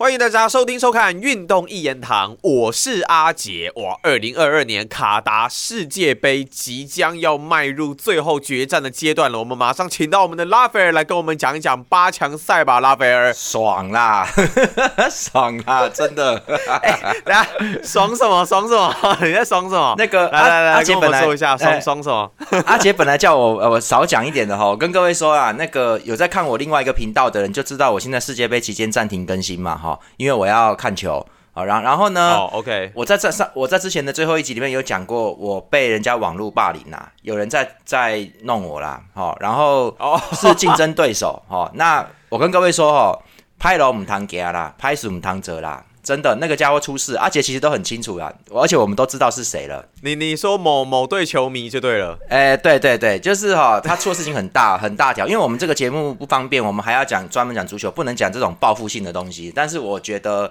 欢迎大家收听收看《运动一言堂》，我是阿杰。哇，二零二二年卡达世界杯即将要迈入最后决战的阶段了，我们马上请到我们的拉斐尔来跟我们讲一讲八强赛吧，拉斐尔。爽啦，爽啦，真的。等下爽什么？爽什么？你在爽什么？那个来来来，阿杰本来跟我们说一下，爽爽什么？阿杰本来叫我呃我少讲一点的哈，我跟各位说啊，那个有在看我另外一个频道的人就知道我现在世界杯期间暂停更新嘛哈，因为我要看球好，然然后呢，哦，OK，我在这上我在之前的最后一集里面有讲过，我被人家网络霸凌啦，有人在在弄我啦，好，然后哦，是竞争对手哦，那我跟各位说哦，拍楼唔谈给啦，拍死唔谈折啦。真的，那个家伙出事，阿杰其实都很清楚啦，而且我们都知道是谁了。你你说某某队球迷就对了。哎、对对对，就是哈、他出的事情很大很大条，因为我们这个节目不方便，我们还要讲专门讲足球，不能讲这种报复性的东西。但是我觉得，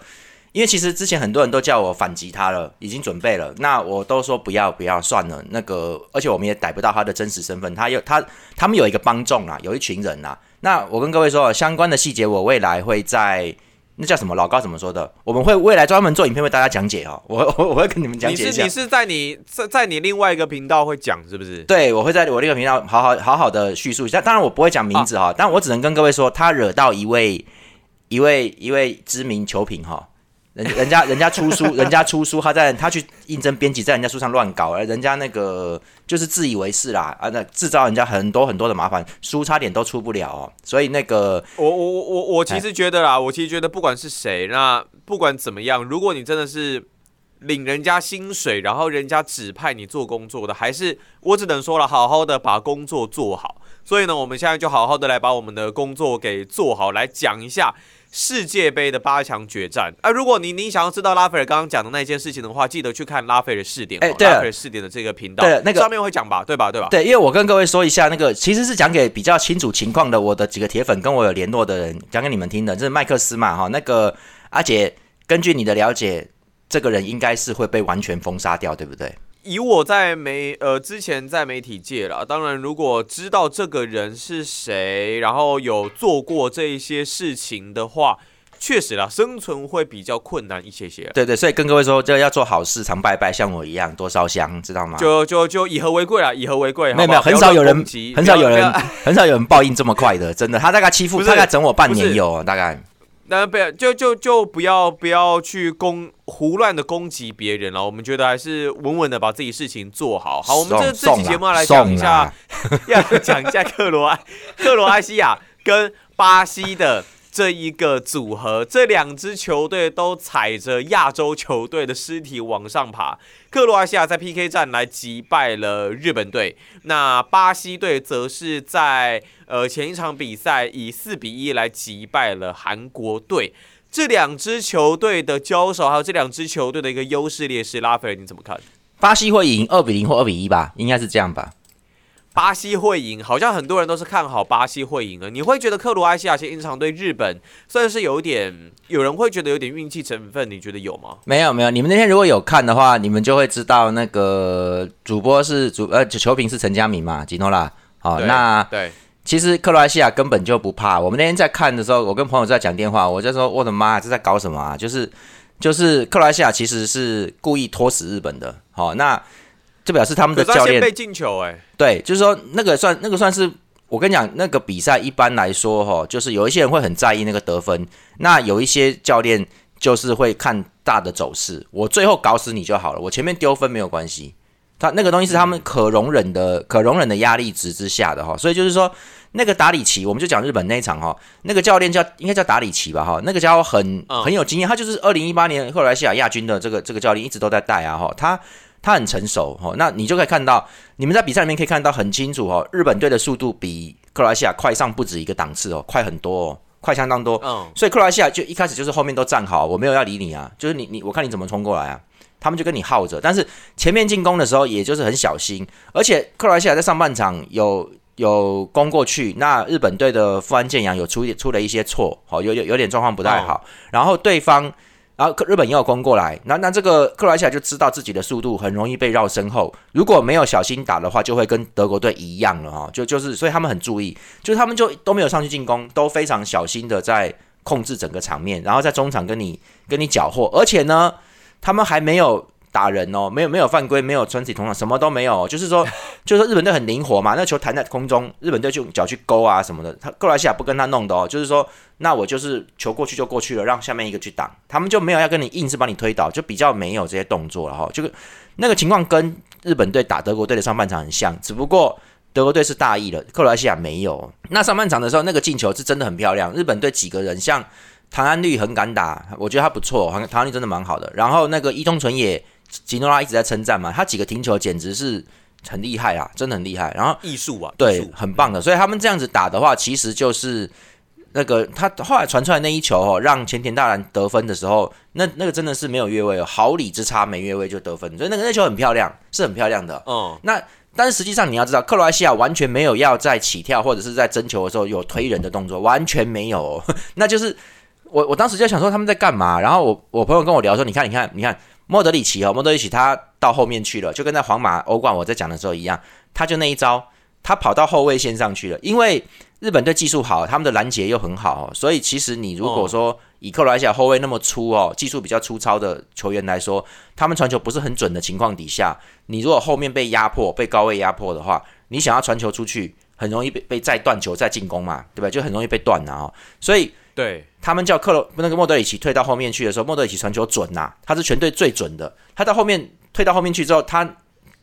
因为其实之前很多人都叫我反击他了，已经准备了，那我都说不要不要算了。那个，而且我们也逮不到他的真实身份，他有他他们有一个帮众啦，有一群人啦。那我跟各位说，相关的细节我未来会在。那叫什么？老高怎么说的？我们会未来专门做影片为大家讲解哦。我我我会跟你们讲解一下你是你。是在你在在你另外一个频道会讲是不是？对，我会在我这个频道好好好好的叙述一下。当然，我不会讲名字哈，但我只能跟各位说，他惹到一位一位一位知名球评哈，人人家人家出书，人家出书，他在他去应征编辑，在人家书上乱搞，而人家那个就是自以为是啦啊，那制造人家很多很多的麻烦，书差点都出不了哦。所以那个我我我我我其实觉得啦，我其实觉得不管是谁，那不管怎么样，如果你真的是领人家薪水，然后人家指派你做工作的，还是我只能说了，好好的把工作做好。所以呢，我们现在就好好的来把我们的工作给做好，来讲一下世界杯的八强决战。啊，如果你你想要知道拉斐尔刚刚讲的那件事情的话，记得去看拉斐尔试点，哦哎对拉斐尔试点的这个频道，对那个上面会讲吧，对吧？对吧？对，因为我跟各位说一下，那个其实是讲给比较清楚情况的我的几个铁粉跟我有联络的人讲给你们听的，这是麦克斯嘛哈，那个阿姐，根据你的了解，这个人应该是会被完全封杀掉，对不对？以我在媒呃之前在媒体界啦，当然如果知道这个人是谁，然后有做过这一些事情的话，确实啦，生存会比较困难一些些。对对，所以跟各位说，就要做好事，常拜拜，像我一样多烧香，知道吗？就就就以和为贵啦，以和为贵。没有没有，很少有人很少有人很少有人报应这么快的，真的。他大概欺负，大概整我半年有，大概。那不要就就就不要不要去攻胡乱的攻击别人了。我们觉得还是稳稳的把自己事情做好。好，我们这这期节目要来讲一下，要讲一下克罗埃 克罗埃西亚跟巴西的这一个组合，这两支球队都踩着亚洲球队的尸体往上爬。克罗埃西亚在 PK 战来击败了日本队，那巴西队则是在呃前一场比赛以四比一来击败了韩国队。这两支球队的交手，还有这两支球队的一个优势劣势，拉斐尔你怎么看？巴西会赢二比零或二比一吧，应该是这样吧。巴西会赢，好像很多人都是看好巴西会赢的。你会觉得克罗埃西亚前一场对日本算是有点，有人会觉得有点运气成分，你觉得有吗？没有没有，你们那天如果有看的话，你们就会知道那个主播是主呃球评是陈佳明嘛，吉诺拉。好、对那对，其实克罗埃西亚根本就不怕。我们那天在看的时候，我跟朋友在讲电话，我就说我的妈，这在搞什么啊？就是就是克罗埃西亚其实是故意拖死日本的。好、那就表示他们的教练被进球、哎，对，就是说那个算那个算是我跟你讲，那个比赛一般来说哈，就是有一些人会很在意那个得分，那有一些教练就是会看大的走势，我最后搞死你就好了，我前面丢分没有关系。他那个东西是他们可容忍的、可容忍的压力值之下的哈，所以就是说，那个达里奇，我们就讲日本那一场哈，那个教练叫应该叫达里奇吧哈，那个家伙很嗯很有经验，他就是二零一八年克罗埃西亚亚军的这个这个教练一直都在带啊哈，他他很成熟哦，那你就可以看到，你们在比赛里面可以看到很清楚哦，日本队的速度比克罗埃西亚快上不止一个档次哦，快很多哦，快相当多，嗯，所以克罗埃西亚就一开始就是后面都站好，我没有要理你啊，就是你你我看你怎么冲过来啊，他们就跟你耗着，但是前面进攻的时候也就是很小心，而且克罗埃西亚在上半场有有攻过去，那日本队的富安健洋有出一出了一些错，好有有有点状况不太好，然后对方。然后日本也有攻过来，那那这个克罗埃西亚就知道自己的速度很容易被绕身后，如果没有小心打的话，就会跟德国队一样了哈，就就是所以他们很注意，就是他们就都没有上去进攻，都非常小心的在控制整个场面，然后在中场跟你跟你缴获，而且呢，他们还没有打人哦，没有没有犯规，没有穿体同场，什么都没有，就是说 就是说日本队很灵活嘛，那球弹在空中，日本队就用脚去勾啊什么的，他克罗西亚不跟他弄的哦，就是说那我就是球过去就过去了，让下面一个去挡，他们就没有要跟你硬是把你推倒，就比较没有这些动作了哈，就是那个情况跟日本队打德国队的上半场很像，只不过。德国队是大意了，克罗西亚没有。那上半场的时候，那个进球是真的很漂亮。日本队几个人，像唐安律很敢打，我觉得他不错，唐安律真的蛮好的。然后那个伊东纯也，吉诺拉一直在称赞嘛，他几个停球简直是很厉害啊，真的很厉害。然后艺术啊，对，很棒的。所以他们这样子打的话，其实就是那个他后来传出来那一球哦，让前田大然得分的时候，那那个真的是没有越位，毫厘之差没越位就得分，所以那个那球很漂亮，是很漂亮的。嗯，那。但是实际上你要知道，克罗埃西亚完全没有要在起跳或者是在争球的时候有推人的动作，完全没有。那就是我我当时就想说他们在干嘛。然后我我朋友跟我聊说，你看你看你看莫德里奇哦，莫德里奇他到后面去了，就跟在皇马欧冠我在讲的时候一样，他就那一招，他跑到后卫线上去了，因为。日本队技术好，他们的拦截又很好，所以其实你如果说以克罗埃西亚后卫那么粗哦，技术比较粗糙的球员来说，他们传球不是很准的情况底下，你如果后面被压迫、被高位压迫的话，你想要传球出去，很容易被被再断球再进攻嘛，对吧？就很容易被断了哦。所以对他们叫克罗那个莫德里奇退到后面去的时候，莫德里奇传球准呐，他是全队最准的。他到后面退到后面去之后，他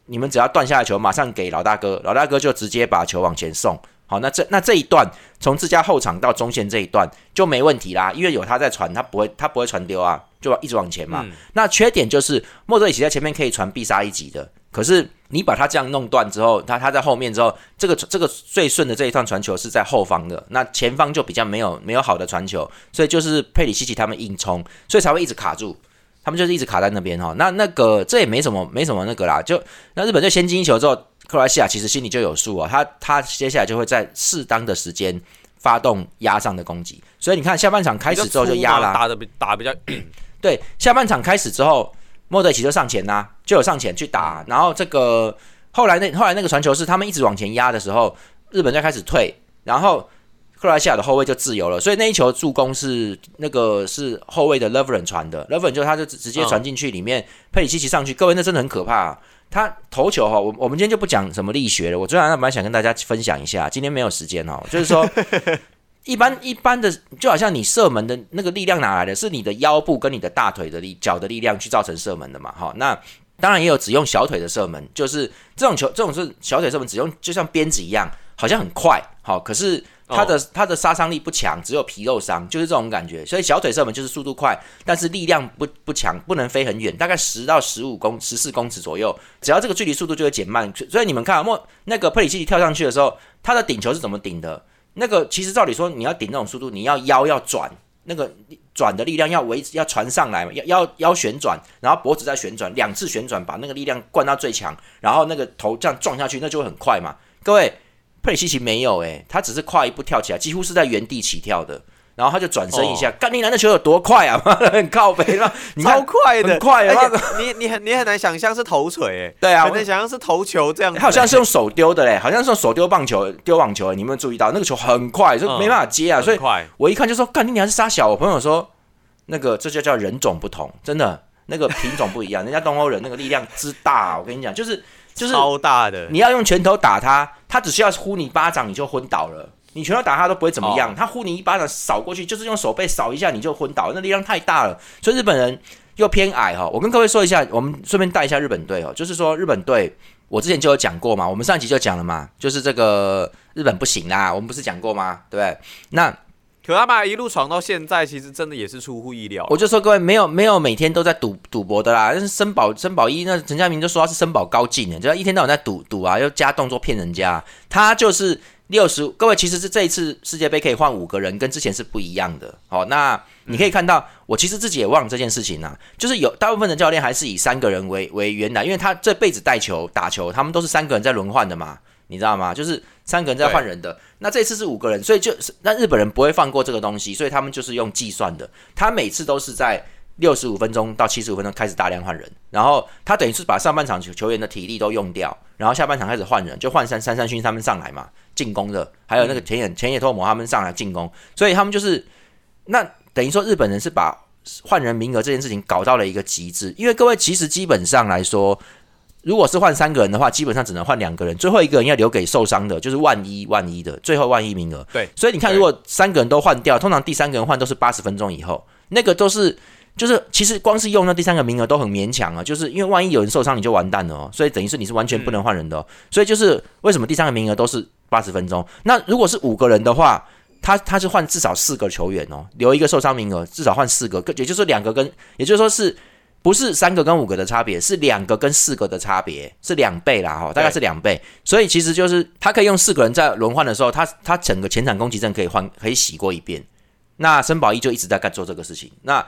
你们只要断下来球，马上给老大哥，老大哥就直接把球往前送。好，那这那这一段从自家后场到中线这一段就没问题啦，因为有他在传，他不会他不会传丢啊，就一直往前嘛。那缺点就是莫德里奇在前面可以传必杀一级的，可是你把他这样弄断之后，他他在后面之后，这个这个最顺的这一段传球是在后方的，那前方就比较没有没有好的传球，所以就是佩里西奇他们硬冲，所以才会一直卡住，他们就是一直卡在那边哈。那那个这也没什么没什么那个啦，就那日本队先进一球之后。克罗西亚其实心里就有数啊，他他接下来就会在适当的时间发动压上的攻击，所以你看下半场开始之后就压了，打的比打比较对，下半场开始之后，莫德奇就上前呐，就有上前去打，然后这个后来那后来那个传球是他们一直往前压的时候，日本就开始退，然后克罗西亚的后卫就自由了，所以那一球助攻是那个是后卫的 Lovren 传的，Lovren 就他就直接传进去里面，佩里西奇上去，各位那真的很可怕。他投球哈，我我们今天就不讲什么力学了。我昨晚上蛮想跟大家分享一下，今天没有时间哦。就是说，一般一般的，就好像你射门的那个力量哪来的？是你的腰部跟你的大腿的力、脚的力量去造成射门的嘛？哈，那当然也有只用小腿的射门，就是这种球，这种是小腿射门，只用就像鞭子一样，好像很快，好，可是。它的它的杀伤力不强，只有皮肉伤，就是这种感觉。所以小腿射门就是速度快，但是力量不不强，不能飞很远，大概十到十五公十四公尺左右。只要这个距离速度就会减慢。所以你们看莫那个佩里西奇跳上去的时候，他的顶球是怎么顶的？那个其实照理说你要顶那种速度，你要腰要转，那个转的力量要维持要传上来嘛，要要腰旋转，然后脖子再旋转两次旋转，把那个力量灌到最强，然后那个头这样撞下去，那就会很快嘛，各位。佩里西奇没有诶，他只是跨一步跳起来，几乎是在原地起跳的，然后他就转身一下。干你男的球有多快啊？很靠背了，超快的，很快啊！你你很你很难想象是头锤诶，对啊，很难想象是头球这样。他好像是用手丢的嘞，好像是用手丢棒球、丢网球。你有没有注意到那个球很快，就没办法接啊？所以我一看就说：干你娘是杀小。我朋友说：那个这就叫人种不同，真的那个品种不一样。人家东欧人那个力量之大，我跟你讲，就是。就是超大的，你要用拳头打他，他只需要呼你巴掌，你就昏倒了。你拳头打他都不会怎么样，他呼你一巴掌扫过去，就是用手背扫一下你就昏倒，那力量太大了。所以日本人又偏矮哈。我跟各位说一下，我们顺便带一下日本队哦，就是说日本队，我之前就有讲过嘛，我们上集就讲了嘛，就是这个日本不行啦，我们不是讲过吗？对不对？那。可他妈一路闯到现在，其实真的也是出乎意料。我就说各位，没有没有每天都在赌赌博的啦。但是森宝森宝一，那陈家明就说他是森宝高进的，就一天到晚在赌赌啊，又加动作骗人家。他就是六十，各位其实是这一次世界杯可以换五个人，跟之前是不一样的。好，那你可以看到，我其实自己也忘了这件事情啊，就是有大部分的教练还是以三个人为为原来，因为他这辈子带球打球，他们都是三个人在轮换的嘛。你知道吗？就是三个人在换人的，那这次是五个人，所以就是那日本人不会放过这个东西，所以他们就是用计算的。他每次都是在六十五分钟到七十五分钟开始大量换人，然后他等于是把上半场球球员的体力都用掉，然后下半场开始换人，就换三三三勋他们上来嘛，进攻的，还有那个前野前野拓磨他们上来进攻，所以他们就是那等于说日本人是把换人名额这件事情搞到了一个极致。因为各位其实基本上来说，如果是换三个人的话，基本上只能换两个人，最后一个人要留给受伤的，就是万一万一的最后万一名额。对，所以你看，如果三个人都换掉，通常第三个人换都是八十分钟以后，那个都是。就是其实光是用那第三个名额都很勉强啊，就是因为万一有人受伤你就完蛋了哦，所以等于是你是完全不能换人的、哦，所以就是为什么第三个名额都是八十分钟？那如果是五个人的话，他他是换至少四个球员哦，留一个受伤名额，至少换四个，也就是说两个跟，也就是说是不是三个跟五个的差别，是两个跟四个的差别，是两倍啦哈，大概是两倍。所以其实就是他可以用四个人在轮换的时候，他他整个前场攻击阵可以换可以洗过一遍。那申宝一就一直在干做这个事情。那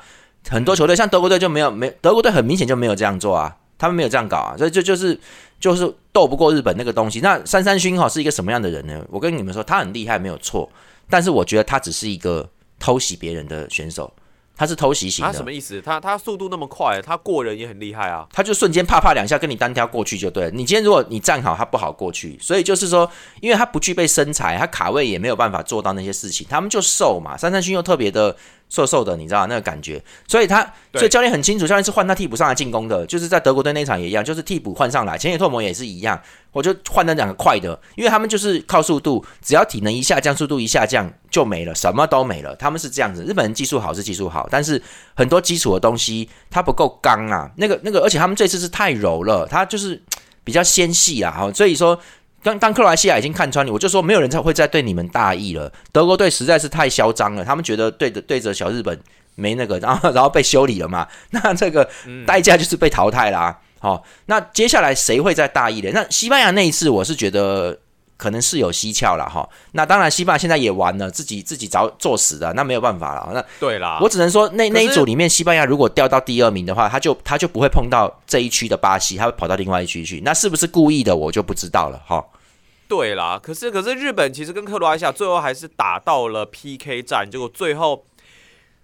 很多球队像德国队就没有没德国队很明显就没有这样做啊，他们没有这样搞啊，所以就就是就是斗不过日本那个东西。那三三勋哈是一个什么样的人呢？我跟你们说，他很厉害没有错，但是我觉得他只是一个偷袭别人的选手，他是偷袭型的他什么，意思？他他速度那么快，他过人也很厉害啊。他就瞬间啪啪两下跟你单挑过去就对了。你今天如果你站好，他不好过去，所以就是说，因为他不具备身材，他卡位也没有办法做到那些事情。他们就瘦嘛，三三勋又特别的瘦瘦的，你知道那个感觉，所以他所以教练很清楚，教练是换他替补上来进攻的，就是在德国队那场也一样，就是替补换上来，前野拓磨也是一样，我就换那两个快的，因为他们就是靠速度，只要体能一下降，速度一下降就没了，什么都没了。他们是这样子，日本人技术好是技术好，但是很多基础的东西他不够刚啊，那个那个，而且他们这次是太柔了，他就是比较纤细啊，哈，所以说。当当克罗埃西亚已经看穿你，我就说没有人再会再对你们大意了。德国队实在是太嚣张了，他们觉得对着对着小日本没那个，然后然后被修理了嘛，那这个代价就是被淘汰啦、好、那接下来谁会再大意的？那西班牙那一次，我是觉得可能是有蹊跷了哈。那当然，西班牙现在也完了，自己自己找作死的，那没有办法了。那对啦，我只能说，那那一组里面，西班牙如果掉到第二名的话，他就他就不会碰到这一区的巴西，他会跑到另外一区去。那是不是故意的，我就不知道了哈。对啦，可是可是日本其实跟克罗埃西亚最后还是打到了 PK 战，结果最后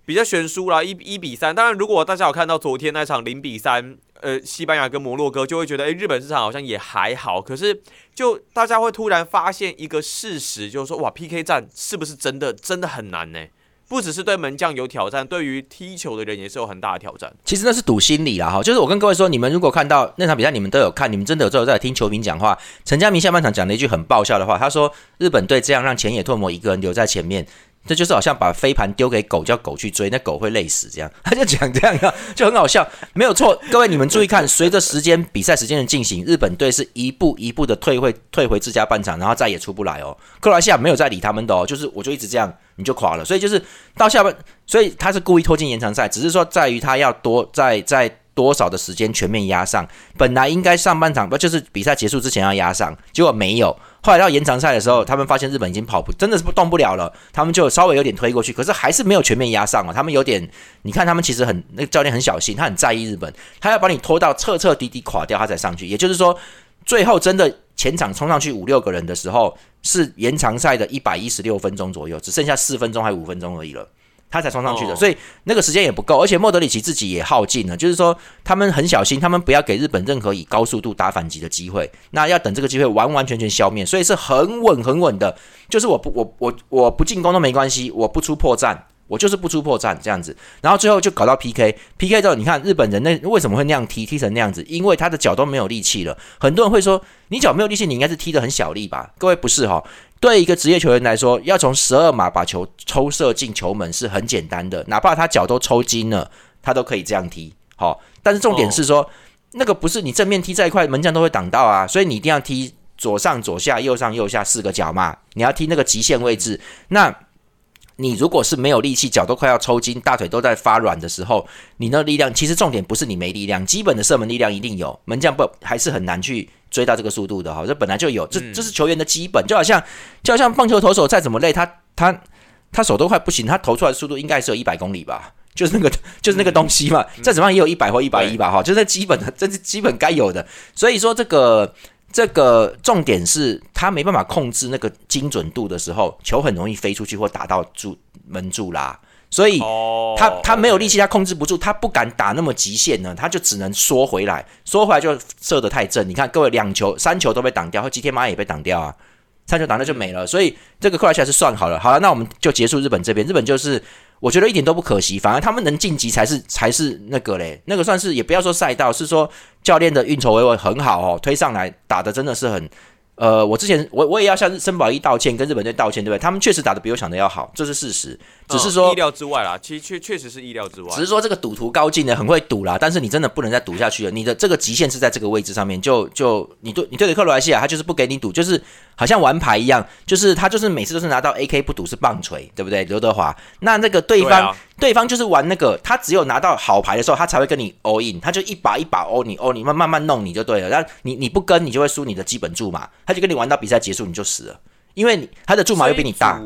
比较悬殊啦，一一比三。当然，如果大家有看到昨天那场零比三，呃，西班牙跟摩洛哥，就会觉得，哎，日本市场好像也还好。可是，就大家会突然发现一个事实，就是说，哇，PK 战是不是真的真的很难呢？不只是对门将有挑战，对于踢球的人也是有很大的挑战。其实那是赌心理啦哈，就是我跟各位说，你们如果看到那场比赛，你们都有看，你们真的有最后在听球评讲话。陈佳明下半场讲了一句很爆笑的话，他说日本队这样让浅野拓磨一个人留在前面。这就是好像把飞盘丢给狗，叫狗去追，那狗会累死，这样 他就讲这样啊，就很好笑，没有错。各位你们注意看，随着时间比赛时间的进行，日本队是一步一步的退回退回自家半场，然后再也出不来哦。克罗西亚没有再理他们的哦，就是我就一直这样，你就垮了。所以就是到下半，所以他是故意拖进延长赛，只是说在于他要多在在多少的时间全面压上。本来应该上半场不就是比赛结束之前要压上，结果没有。后来到延长赛的时候，他们发现日本已经跑不真的是不动不了了，他们就稍微有点推过去，可是还是没有全面压上啊。他们有点，你看他们其实很那个教练很小心，他很在意日本，他要把你拖到彻彻底底垮掉，他才上去。也就是说，最后真的前场冲上去五六个人的时候，是延长赛的一百一十六分钟左右，只剩下四分钟还五分钟而已了。他才冲上去的，哦所以那个时间也不够，而且莫德里奇自己也耗尽了，就是说他们很小心，他们不要给日本任何以高速度打反击的机会，那要等这个机会完完全全消灭，所以是很稳很稳的，就是我不我我我不进攻都没关系，我不出破绽。我就是不出破绽这样子，然后最后就搞到 PK，PK 之后，你看日本人那为什么会那样踢，踢成那样子？因为他的脚都没有力气了。很多人会说，你脚没有力气，你应该是踢得很小力吧？各位不是哈，对一个职业球员来说，要从十二码把球抽射进球门是很简单的，哪怕他脚都抽筋了，他都可以这样踢。好，但是重点是说，那个不是你正面踢再快，门将都会挡到啊，所以你一定要踢左上左下右上右下四个角嘛，你要踢那个极限位置。那你如果是没有力气，脚都快要抽筋，大腿都在发软的时候，你那力量其实重点不是你没力量，基本的射门力量一定有，门将不还是很难去追到这个速度的哈，这本来就有，这这是球员的基本，就好像就好像棒球投手再怎么累，他他他手都快不行，他投出来的速度应该是有一百公里吧。就是那个，就是那个东西嘛，再怎么样也有一百或一百一吧，哈，就是基本的，这是基本该有的。所以说这个这个重点是他没办法控制那个精准度的时候，球很容易飞出去或打到柱门柱啦。所以哦，他他没有力气，他控制不住，他不敢打那么极限呢，他就只能缩回来，缩回来就射得太正。你看各位两球三球都被挡掉，或吉田麻也被挡掉啊，三球挡掉就没了。所以这个克罗埃西亚是算好了，好了，那我们就结束日本这边，日本就是。我觉得一点都不可惜，反而他们能晋级才是才是那个嘞，那个算是也不要说赛道，是说教练的运筹帷幄很好哦，推上来打的真的是很。呃，我之前我我也要向森保一道歉，跟日本队道歉，对不对？他们确实打的比我想的要好，这是事实。只是说意料之外啦，其实确确实是意料之外。只是说这个赌徒高进呢很会赌啦，但是你真的不能再赌下去了。你的这个极限是在这个位置上面，就就你对你对着克罗埃西亚，他就是不给你赌，就是好像玩牌一样，就是他就是每次都是拿到 AK 不赌是棒槌，对不对？刘德华，那那个对方对方就是玩那个，他只有拿到好牌的时候，他才会跟你 all in，他就一把一把 all 你 all 你慢慢慢弄你就对了。那你你不跟，你就会输你的基本注嘛，他就跟你玩到比赛结束你就死了，因为你他的注码又比你大。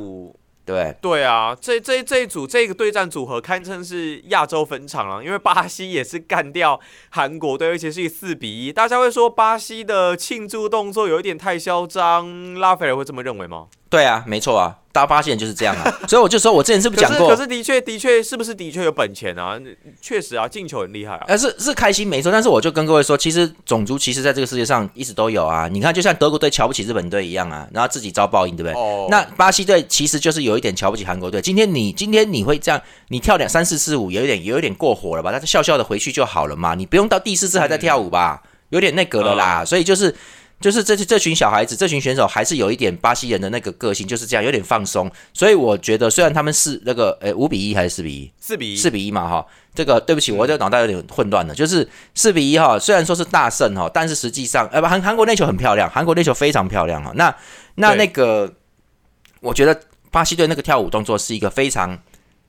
对对啊，这这这一组这个对战组合堪称是亚洲坟场了，因为巴西也是干掉韩国队，而且是以四比一。大家会说巴西的庆祝动作有一点太嚣张，拉斐尔会这么认为吗？对啊，没错啊。大家发现就是这样啊，所以我就说，我之前是不是讲过？可是的确，的确是不是的确有本钱啊？确实啊，进球很厉害啊。呃，是是开心没错，但是我就跟各位说，其实种族歧视在这个世界上一直都有啊。你看，就像德国队瞧不起日本队一样啊，然后自己遭报应，对不对？哦。那巴西队其实就是有一点瞧不起韩国队。今天你今天你会这样，你跳两三四四五，有一点有一点过火了吧？但是笑笑的回去就好了嘛，你不用到第四次还在跳舞吧？有点那个了啦。所以就是。就是这这群小孩子，这群选手还是有一点巴西人的那个个性，就是这样，有点放松。所以我觉得，虽然他们是那个诶五比一还是四比一，四比一，四比一嘛哈。这个对不起，我这个脑袋有点混乱了。就是四比一哈，虽然说是大胜哈，但是实际上，呃不，韩韩国那球很漂亮，韩国那球非常漂亮哈。那那那个，我觉得巴西队那个跳舞动作是一个非常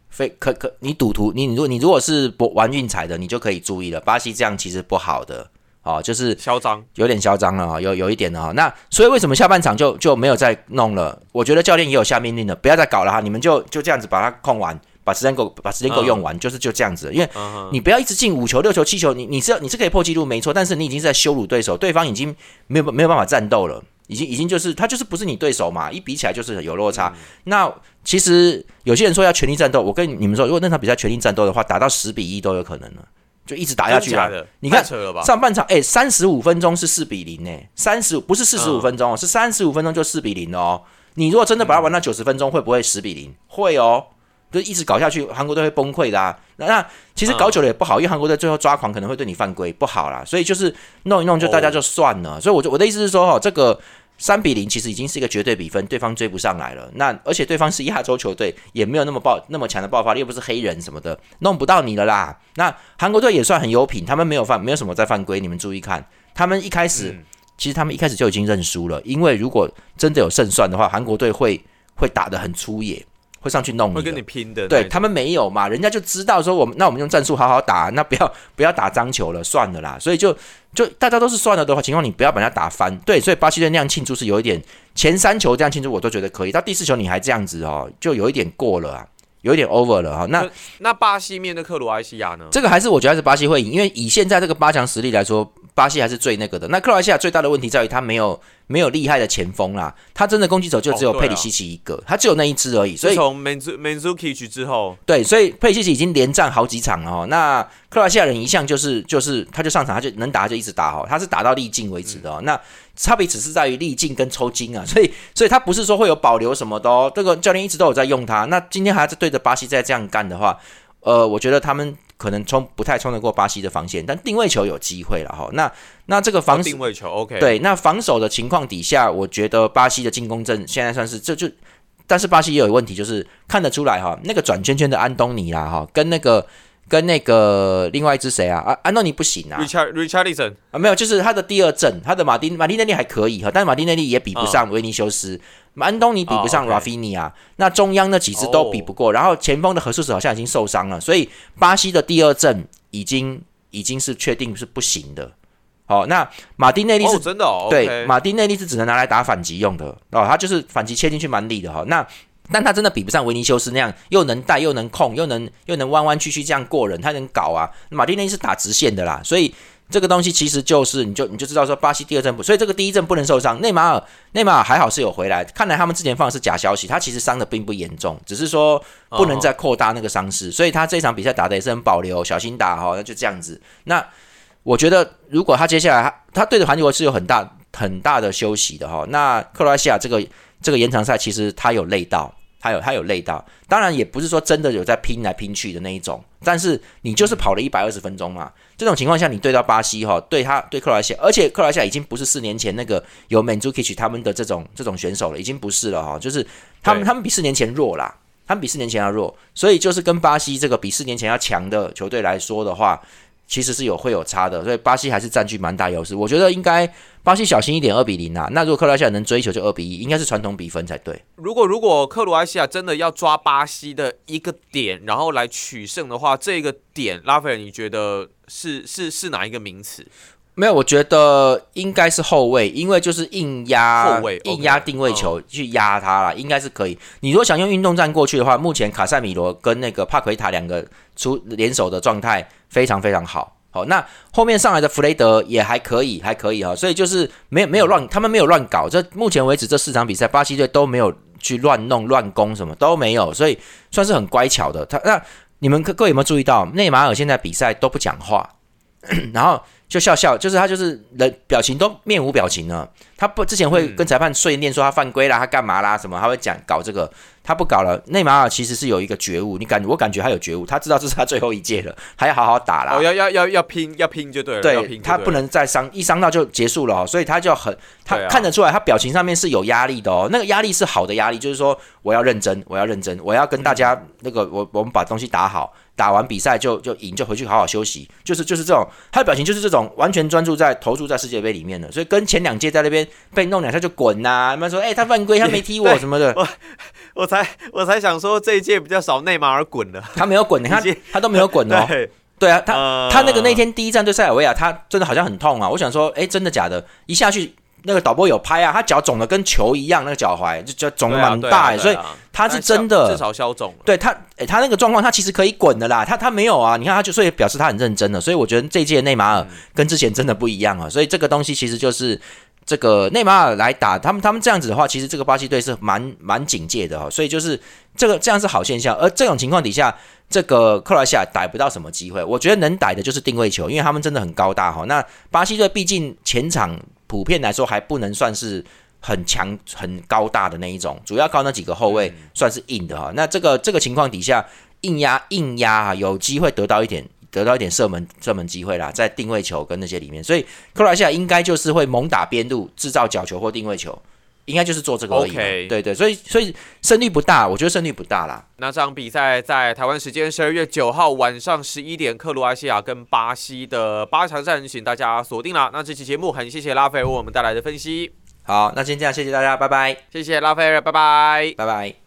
非可可，你赌徒，你如果你如果是博玩运彩的，你就可以注意了。巴西这样其实不好的。哦，就是嚣张，有点嚣张了啊，有有一点的啊。那所以为什么下半场就就没有再弄了？我觉得教练也有下命令了，不要再搞了哈，你们就就这样子把它控完，把时间够把时间够用完，就是就这样子。因为你不要一直进五球、六球、七球，你你是你是可以破纪录没错，但是你已经是在羞辱对手，对方已经没有没有办法战斗了，已经已经就是他就是不是你对手嘛，一比起来就是有落差。那其实有些人说要全力战斗，我跟你们说，如果那场比赛全力战斗的话，打到十比一都有可能了。就一直打下去了，你看上半场，哎，三十五分钟是四比零呢，三十五不是四十五分钟哦，是三十五分钟就四比零哦。你如果真的把它玩到九十分钟，会不会十比零？会哦，就一直搞下去，韩国队会崩溃的。啊。那其实搞久了也不好，因为韩国队最后抓狂可能会对你犯规，不好啦。所以就是弄一弄，就大家就算了。所以我就我的意思是说，哦，这个。三比零其实已经是一个绝对比分，对方追不上来了。那而且对方是亚洲球队，也没有那么爆那么强的爆发力，又不是黑人什么的，弄不到你了啦。那韩国队也算很有品，他们没有犯没有什么在犯规。你们注意看，他们一开始其实他们一开始就已经认输了，因为如果真的有胜算的话，韩国队会会打得很粗野。会上去弄，会跟你拼的。对他们没有嘛，人家就知道说我们，那我们用战术好好打，那不要不要打脏球了，算了啦。所以就就大家都是算了的话情况，你不要把人家打翻。对，所以巴西队那样庆祝是有一点，前三球这样庆祝我都觉得可以，到第四球你还这样子哦，就有一点过了啊，有一点 over 了哈。那那巴西面对克罗埃西亚呢？这个还是我觉得是巴西会赢，因为以现在这个八强实力来说。巴西还是最那个的。那克罗埃西亚最大的问题在于他没有没有厉害的前锋啦，他真的攻击手就只有佩里西奇一个，他只有那一支而已。所以从 Manzu Manzukic 之后，对，所以佩里西奇已经连战好几场了哦。那克罗埃西亚人一向就是就是他就上场，他就能打就一直打哦，他是打到力尽为止的哦。那差别只是在于力尽跟抽筋啊，所以所以他不是说会有保留什么的哦。这个教练一直都有在用他。那今天还是对着巴西再这样干的话，呃，我觉得他们。可能冲不太冲得过巴西的防线，但定位球有机会了哈。那那这个防定位球 OK 对，那防守的情况底下，我觉得巴西的进攻阵现在算是这就，但是巴西也有问题，就是看得出来哈，那个转圈圈的安东尼啦哈，跟那个。跟那个另外一只谁啊？啊，安东尼不行啊。Richard Richardson 啊，没有，就是他的第二阵，他的马丁马丁内利还可以哈，但是马丁内利也比不上维尼修斯，安东尼比不上 Rafinha 啊。那中央那几支都比不过，然后前锋的何素子好像已经受伤了，所以巴西的第二阵已经已经是确定是不行的。好，那马丁内利是真的哦，对，马丁内利是只能拿来打反击用的哦，他就是反击切进去蛮力的哈。那但他真的比不上维尼修斯那样，又能带又能控，又能又能弯弯曲曲这样过人，他能搞啊。马丁内是打直线的啦，所以这个东西其实就是你就你就知道说巴西第二阵不，所以这个第一阵不能受伤。内马尔内马尔还好是有回来，看来他们之前放的是假消息，他其实伤的并不严重，只是说不能再扩大那个伤势，所以他这场比赛打的也是很保留，小心打哈，那就这样子。那我觉得如果他接下来他他对着韩国是有很大很大的休息的哈，那克罗埃西亚这个这个延长赛其实他有累到。他有他有累到，当然也不是说真的有在拼来拼去的那一种，但是你就是跑了一百二十分钟嘛。这种情况下，你对到巴西哈，对他对克罗西亚，而且克罗西亚已经不是四年前那个有 Mandzukic 他们的这种这种选手了，已经不是了哈，就是他们他们比四年前弱啦，他们比四年前要弱，所以就是跟巴西这个比四年前要强的球队来说的话。其实是有会有差的，所以巴西还是占据蛮大优势。我觉得应该巴西小心一点，二比零啊。那如果克罗埃西亚能追求，就二比一，应该是传统比分才对。如果如果克罗埃西亚真的要抓巴西的一个点，然后来取胜的话，这个点，拉斐尔，你觉得是是是哪一个名词？没有，我觉得应该是后卫，因为就是硬压后卫，硬压定位球去压他了，应该是可以。你如果想用运动战过去的话，目前卡塞米罗跟那个帕奎塔两个出联手的状态非常非常好。好，那后面上来的弗雷德也还可以，还可以哈。所以就是没有没有乱，他们没有乱搞。这目前为止这四场比赛，巴西队都没有去乱弄乱攻，什么都没有，所以算是很乖巧的。他那你们各各位有没有注意到，内马尔现在比赛都不讲话，然后。就笑笑，就是他就是人表情都面无表情了。他不之前会跟裁判碎念说他犯规啦，他干嘛啦什么，他会讲搞这个，他不搞了。内马尔其实是有一个觉悟，你感我感觉他有觉悟，他知道这是他最后一届了，还要好好打啦。哦，要要要要拼，要拼就对了。对，他不能再伤，一伤到就结束了，所以他就很他看得出来，他表情上面是有压力的哦。那个压力是好的压力，就是说我要认真，我要认真，我要跟大家那个我我们把东西打好。打完比赛就就赢就回去好好休息，就是就是这种他的表情就是这种完全专注在投注在世界杯里面的，所以跟前两届在那边被弄两下就滚呐，他们说哎他犯规他没踢我 什么的，我我才我才想说这一届比较少内马尔滚了，他没有滚，你看他都没有滚哦，对。啊他他那个那天第一站对塞尔维亚他真的好像很痛啊，我想说哎真的假的，一下去。那个导播有拍啊，他脚肿的跟球一样，那个脚踝就就肿的蛮大，所以他是真的至少消肿。对他，他那个状况，他其实可以滚的啦。他他没有啊，你看他就所以表示他很认真的。所以我觉得这届内马尔跟之前真的不一样啊。所以这个东西其实就是这个内马尔来打他们，他们这样子的话，其实这个巴西队是蛮蛮警戒的哈。所以就是这个这样是好现象。而这种情况底下，这个克罗西亚逮不到什么机会，我觉得能逮的就是定位球，因为他们真的很高大哈。那巴西队毕竟前场。普遍来说还不能算是很强、很高大的那一种，主要靠那几个后卫算是硬的哈。那这个这个情况底下，硬压硬压啊，有机会得到一点得到一点射门射门机会啦，在定位球跟那些里面，所以克罗西亚应该就是会猛打边路，制造角球或定位球。应该就是做这个而已。对对，所以所以胜率不大，我觉得胜率不大啦。那这场比赛在台湾时间十二月九号晚上十一点，克罗埃西亚跟巴西的八强战，请大家锁定了。那这期节目很谢谢拉斐尔为我们带来的分析。好，那先这样，谢谢大家，拜拜。谢谢拉斐尔，拜拜，拜拜。